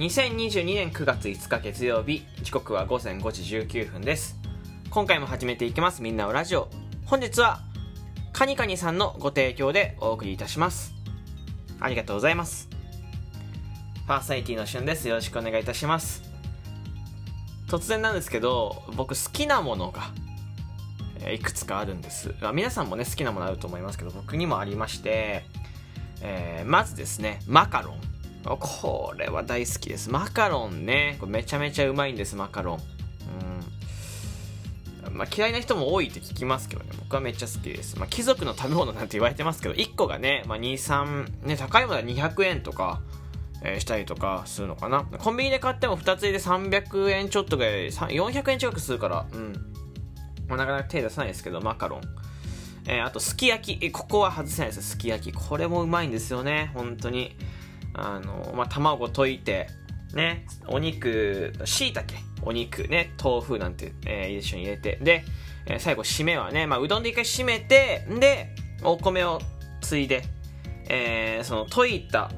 2022年9月5日月曜日時刻は午前5時19分です。今回も始めていきます。みんなおラジオ。本日はカニカニさんのご提供でお送りいたします。ありがとうございます。パーサイティのしゅんです。よろしくお願いいたします。突然なんですけど僕好きなものがいくつかあるんです。皆さんもね好きなものあると思いますけど僕にもありまして、えーまずですねマカロン。これは大好きです。マカロンね。これめちゃめちゃうまいんですマカロン。うん。まあ、嫌いな人も多いって聞きますけどね。僕はめっちゃ好きです、まあ、貴族の食べ物なんて言われてますけど1個がね,、まあ、23ね高いものは200円とかえーしたりとかするのかな。コンビニで買っても2つ入れ300円ちょっとぐらい400円近くするからうん、なかなか手出さないですけどマカロン、えーあとすき焼き。えここは外せないです。すき焼き。これもうまいんですよね。本当に。あの、まあ、卵溶いてねお肉しいたけお肉ね豆腐なんて、えー一緒に入れてで、えー最後締めはね、まあ、うどんで一回締めてでお米をついで、えーその溶いた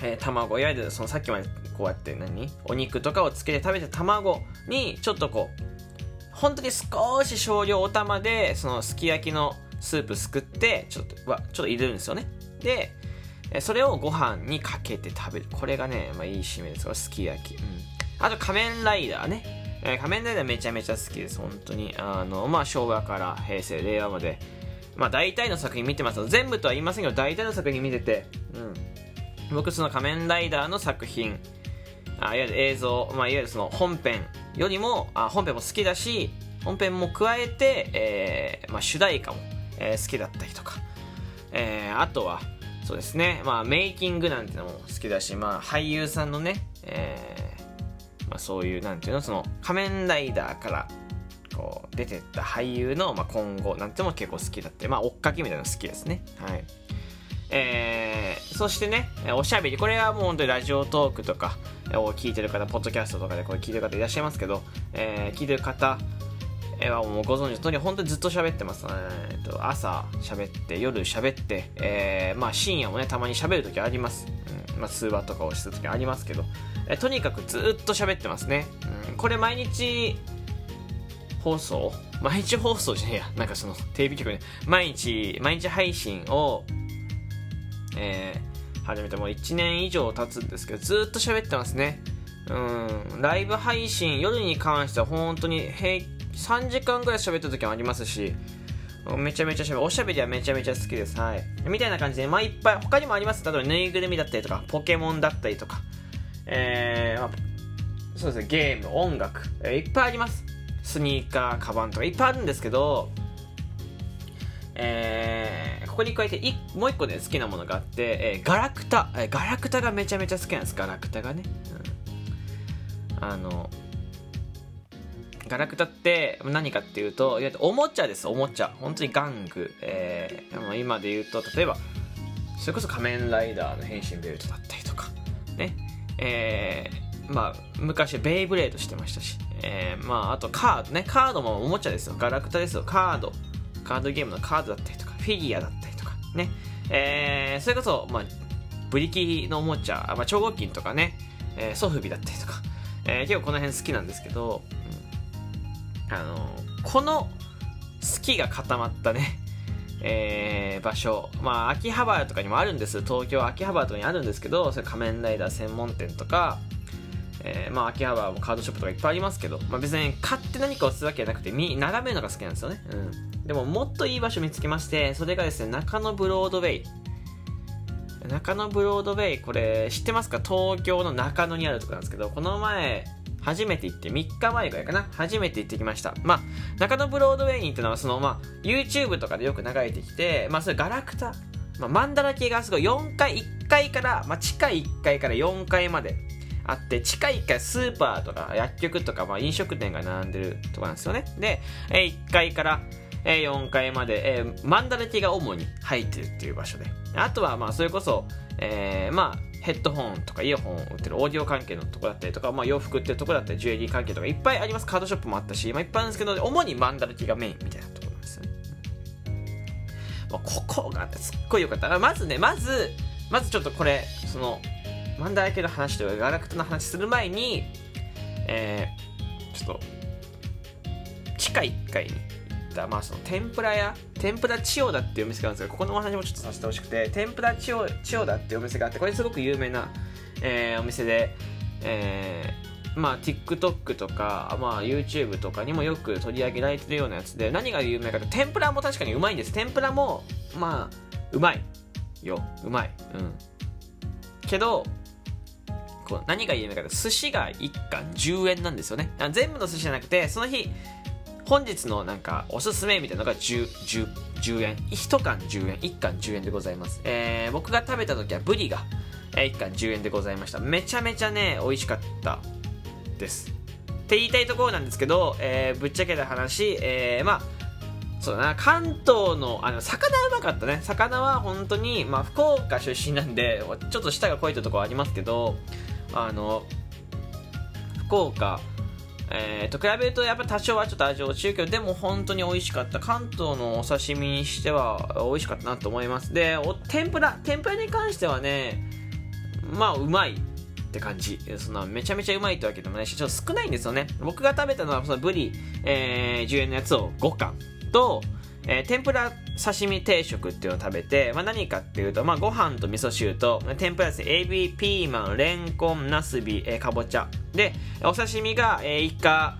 えー卵いわゆるそのさっきまでこうやって何？お肉とかをつけて食べた卵にちょっとこう本当に少し少量お玉でそのすき焼きのスープすくってちょっとわちょっと入れるんですよね。でそれをご飯にかけて食べる。これがね、まあ、いい締めです。これすき焼き、うん、あと仮面ライダーね、え仮面ライダーめちゃめちゃ好きです。本当に。あのまあ昭和から平成令和まで。まあ大体の作品見てます。全部とは言いませんけど大体の作品見てて。うん。僕その仮面ライダーの作品。あいわゆる映像、まあ、いわゆるその本編よりもあ本編も好きだし本編も加えて、えーまあ、主題歌も、えー好きだったりとか、えーあとはそうですね、まあ、メイキングなんてのも好きだし、まあ、俳優さんのね、えーまあ、そういうなんていうのその仮面ライダーからこう出てった俳優の、まあ、今後なんても結構好きだってまあ追っかけみたいなの好きですね。はい。えーそしてね、おしゃべり、これはもう本当にラジオトークとかを聞いてる方、ポッドキャストとかでこれ聞いてる方いらっしゃいますけど、えー聞いてる方えーはもうご存知の通り、本当にずっと喋ってます。えーと朝喋って、夜喋って、えーまあ深夜もね、たまに喋るときあります。うんまあ、通話とかをするときありますけど、えーとにかくずっと喋ってますね。うんこれ毎日、放送？毎日放送じゃねえや。なんかそのテレビ局ね、毎日、毎日配信を、えー始めてもう1年以上経つんですけど、ずっと喋ってますね。うん、ライブ配信、夜に関しては本当に平3時間ぐらい喋った時もありますし、めちゃめちゃ喋る。おしゃべりはめちゃめちゃ好きです。はい。みたいな感じで、まあいっぱい、他にもあります。例えばぬいぐるみだったりとか、ポケモンだったりとか、えー、まあそうですね、ゲーム、音楽、えーいっぱいあります。スニーカー、カバンとかいっぱいあるんですけど、えーここに加えていもう一個ね好きなものがあって、えーガラクタ、えーガラクタがめちゃめちゃ好きなんですガラクタがね、うんあのガラクタって何かっていうといわゆるおもちゃです。おもちゃ。本当に玩具、えーも今で言うと例えばそれこそ仮面ライダーの変身ベルトだったりとか。ね。えーまあ昔ベイブレードしてましたし、えーまああとカード。ね。カードもおもちゃですよ。ガラクタですよ。カード。カードゲームのカードだったりとか。フィギュアだったりとか。ね。えーそれこそまあブリキのおもちゃ、まあ、超合金とかね、えーソフビだったりとか、えー結構この辺好きなんですけど、あのこの好きが固まったね、えー場所、まあ、秋葉原とかにもあるんです。東京秋葉原とかにあるんですけどそれ仮面ライダー専門店とか、えーまあ、秋葉原もカードショップとかいっぱいありますけど、まあ、別に買って何かをするわけじゃなくて見眺めるのが好きなんですよね、うん、でももっといい場所見つけましてそれがですね中野ブロードウェイ。中野ブロードウェイこれ知ってますか？東京の中野にあるところなんですけどこの前初めて行って3日前ぐらいかな。初めて行ってきました。まあ中野ブロードウェイに行ったのはそのまあ YouTube とかでよく流れてきてまあそれガラクタ。まあ、マンダラ系がすごい4階1階から、まあ、地下1階から4階まであって地下1階スーパーとか薬局とか、まあ、飲食店が並んでるとこなんですよね。で、えー1階からえー4階まで、えーマンダラ系が主に入ってるっていう場所で。あとはまあそれこそ、えーまあヘッドホンとかイヤホンを売ってるオーディオ関係のとこだったりとか、まあ、洋服ってるとこだったりジュエリー関係とかいっぱいあります。カードショップもあったし、まあ、いっぱいあるんですけど主にマンダラ系がメインみたいなところなんですよね。まあここがすっごい良かった。まずねまずまずちょっとこれそのマンダラケの話というかガラクタの話する前にえー、ちょっと地下1階にまあその天ぷら屋天ぷら千代田っていうお店があるんですけどここのお話もちょっとさせてほしくて天ぷら千代千代田っていうお店があってこれすごく有名な、えー、お店でえー、まあ TikTok とか、まあ、YouTube とかにもよく取り上げられてるようなやつで何が有名かと天ぷらも確かにうまいんです。天ぷらもまあうまいよ。うまい。うん。けどこう何が有名かと寿司が1貫10円なんですよね。全部の寿司じゃなくてその日本日のなんかおすすめみたいなのが 10, 10, 10円？1貫10円？1貫10円でございます、えー、僕が食べた時はブリが1貫10円でございました。めちゃめちゃね美味しかったです。って言いたいところなんですけど、えー、ぶっちゃけた話、えー、まあそうだな。関東のあの魚うまかったね。魚は本当にまあ福岡出身なんでちょっと舌が肥えたところありますけどあの福岡えー、と比べるとやっぱ多少はちょっと味落ちるけどでも本当に美味しかった。関東のお刺身にしては美味しかったなと思います。でお天ぷら。天ぷらに関してはねまあうまいって感じ。そんなめちゃめちゃうまいってわけでもないしちょっと少ないんですよね。僕が食べたのはそのブリ、えー、10円のやつを5貫と、えー、天ぷら刺身定食っていうのを食べて、まあ、何かっていうと、まあ、ご飯と味噌汁と天ぷらですね。エビピーマンレンコンナスビ、え、かぼちゃ。でお刺身が、えー、イカ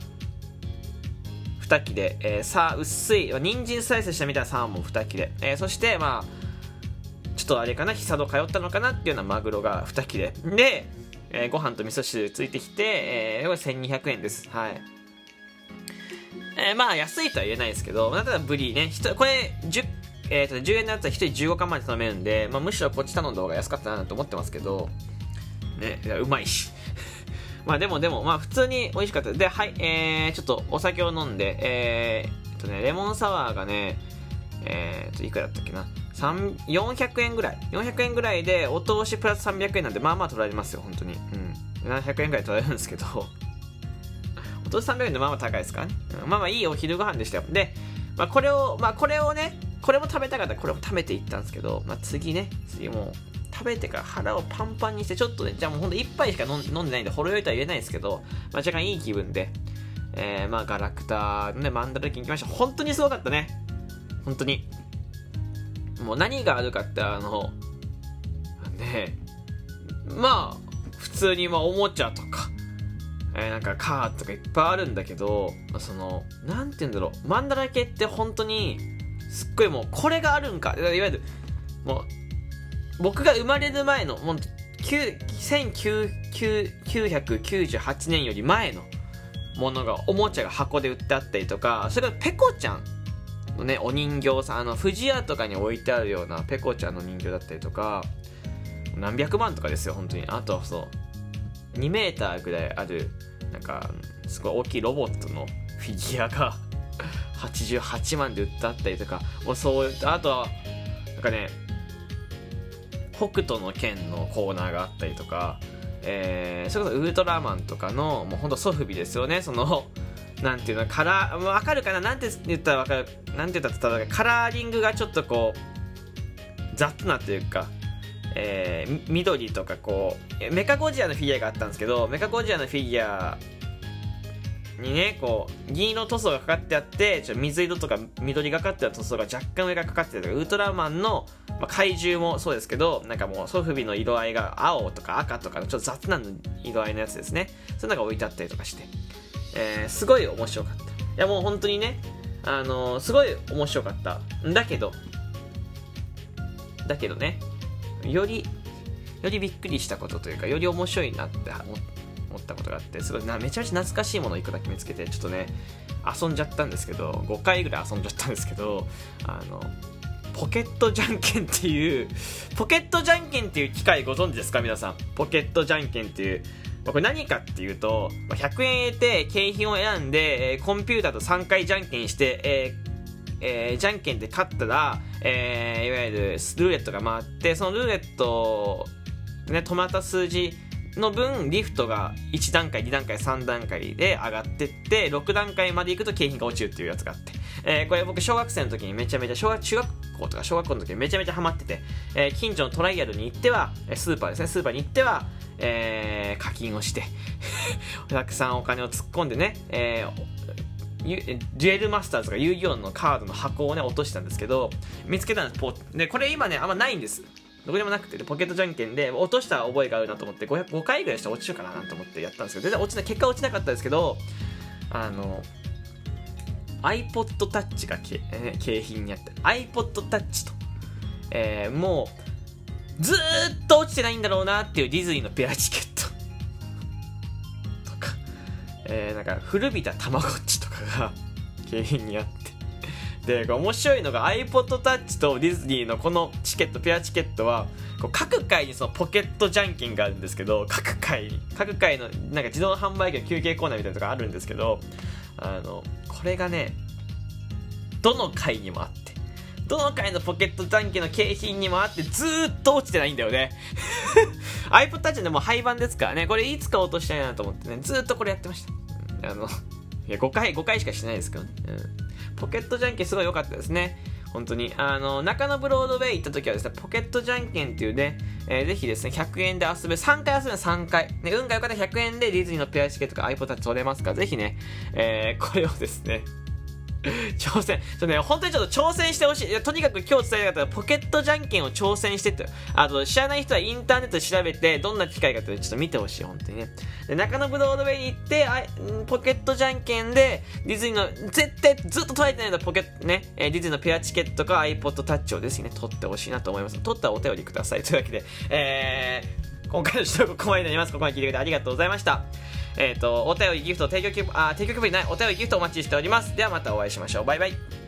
2切れ、えー、さあ薄い。人参スライスしたみたいなサーモン2切れ、えー、そしてまあちょっとあれかな、久戸通ったのかなっていうようなマグロが2切れ。で、えー、ご飯と味噌汁ついてきて、えー、これ1200円です。はい。えー、まあ安いとは言えないですけど、だったらブリね、これ10、えーと、10円のやつは1人15貫まで頼めるんで、まあ、むしろこっち頼んだ方が安かったなと思ってますけど、ね、うまいし。まあでもでも、まあ普通に美味しかったで、はい、えー、ちょっとお酒を飲んで、えー、とね、レモンサワーがね、えーと、いくらだったっけな。400円ぐらい。400円ぐらいで、お通しプラス300円なんで、まあまあ取られますよ、本当に。うん。700円ぐらい取られるんですけど、お通し300円でまあまあ高いですか？ね。まあまあいいお昼ご飯でしたよ。で、まあこれを、まあこれをね、これも食べたかったらこれも食べていったんですけど、まあ次ね、次もう、食べてから腹をパンパンにして、ちょっとね、じゃあもうほんと1杯しか飲んでないんで、ほろ酔いとは言えないですけど、まあ若干いい気分で、えー、まあガラクタのね、マンダラキン行きました。本当にすごかったね。本当に。もう何があるかってあのねまあ普通にまあおもちゃとか、えー、なんかカーとかいっぱいあるんだけどそのなんて言うんだろうマンダラ系って本当にすっごいもうこれがあるんかいわゆるもう僕が生まれる前のもう1998年より前のものがおもちゃが箱で売ってあったりとかそれからペコちゃんのね、お人形さん、あの、富士屋とかに置いてあるようなペコちゃんの人形だったりとか、何百万とかですよ、本当に。あと、そう、2メーターぐらいある、なんか、すごい大きいロボットのフィギュアが 88万で売ってあったりとか、もうそう、あとは、なんかね、北斗の剣のコーナーがあったりとか、えー、それこそウルトラマンとかの、もうほんとソフビですよね、その、なんていうのカラーわかるかな？なんて言ったらわかる？なんて言ったらカラーリングがちょっとこう雑なというかえー、緑とかこうメカゴジアのフィギュアがあったんですけどメカゴジアのフィギュアにねこう銀色塗装がかかってあってちょ水色とか緑がかってた塗装が若干上がかかってたウルトラマンの、まあ、怪獣もそうですけどなんかもうソフビの色合いが青とか赤とかのちょっと雑な色合いのやつですね。そういうのが置いてあったりとかして。えー、すごい面白かった。いやもう本当にねあのー、すごい面白かった。んだけどだけどねよりよりびっくりしたことというかより面白いなって思ったことがあってすごいなめちゃめちゃ懐かしいものをいくだけ見つけてちょっとね遊んじゃったんですけど5回ぐらい遊んじゃったんですけどあのポケットじゃんけんっていうポケットじゃんけんっていう機械ご存知ですか？皆さん。ポケットじゃんけんっていうこれ何かっていうと、100円得て景品を選んで、コンピューターと3回じゃんけんして、えーえー、じゃんけんで勝ったら、えー、いわゆるルーレットが回って、そのルーレット、ね、止まった数字の分、リフトが1段階、2段階、3段階で上がってって、6段階まで行くと景品が落ちるっていうやつがあって、えー、これ僕小学生の時にめちゃめちゃ小学中学校とか小学校の時にめちゃめちゃハマってて、えー、近所のトライアルに行ってはスーパーですねスーパーに行っては、えー、課金をして たくさんお金を突っ込んでね、えー、デュエルマスターズが遊戯王のカードの箱をね落としたんですけど見つけたんです。ポでこれ今ねあんまないんです。どこでもなくて、ポケットじゃんけんで落とした覚えがあるなと思って 5, 5回ぐらいしたら落ちるかなと思ってやったんですけど全然落ちない結果落ちなかったですけどあの iPod Touch がけ、えー、景品にあって iPod Touch と、えー、もうずっと落ちてないんだろうなっていうディズニーのペアチケット。とか、えー、なんか古びたたまごっかが景品にあって。で面白いのが iPod Touch とディズニーのこのチケットペアチケットはこう各回にそのポケットじゃんけんがあるんですけど各回に各回のなんか自動販売機の休憩コーナーみたいなのがあるんですけどあのこれがねどの回にもあって。どの回のポケットじゃんけんの景品にもあってずーっと落ちてないんだよね。iPod Touch でも廃盤ですからね。これいつか落としたいなと思ってねずーっとこれやってました。あのいや5回5回しかしてないですけどね、うんポケットじゃんけんすごい良かったですね。本当に。あの、中野ブロードウェイ行った時はですね、ポケットじゃんけんっていうね、えー、ぜひですね、100円で遊べ、3回遊べる3回。ね、運が良かったら100円でディズニーのペアチケットとか iPod タッチ取れますから、ぜひね、えー、これをですね、挑戦。ちょね、本当にちょっと挑戦してほしい。いとにかく今日伝えたかったら、ポケットじゃんけんを挑戦してって。あと、知らない人はインターネットで調べて、どんな機械かってちょっと見てほしい、本当にね。で、中野ブロードウェイに行って、あポケットじゃんけんで、ディズニーの、絶対ずっと取れてないのポケットね、えディズニーのペアチケットか iPod タッチをですね、取ってほしいなと思います。取ったらお便りください。というわけで、えー、今回の指導ここまでになります。ここまで聞いてくれてありがとうございました。えっ、ー、と、お便りギフト、提供あ、提供希望ない、お便りギフトお待ちしております。ではまたお会いしましょう。バイバイ。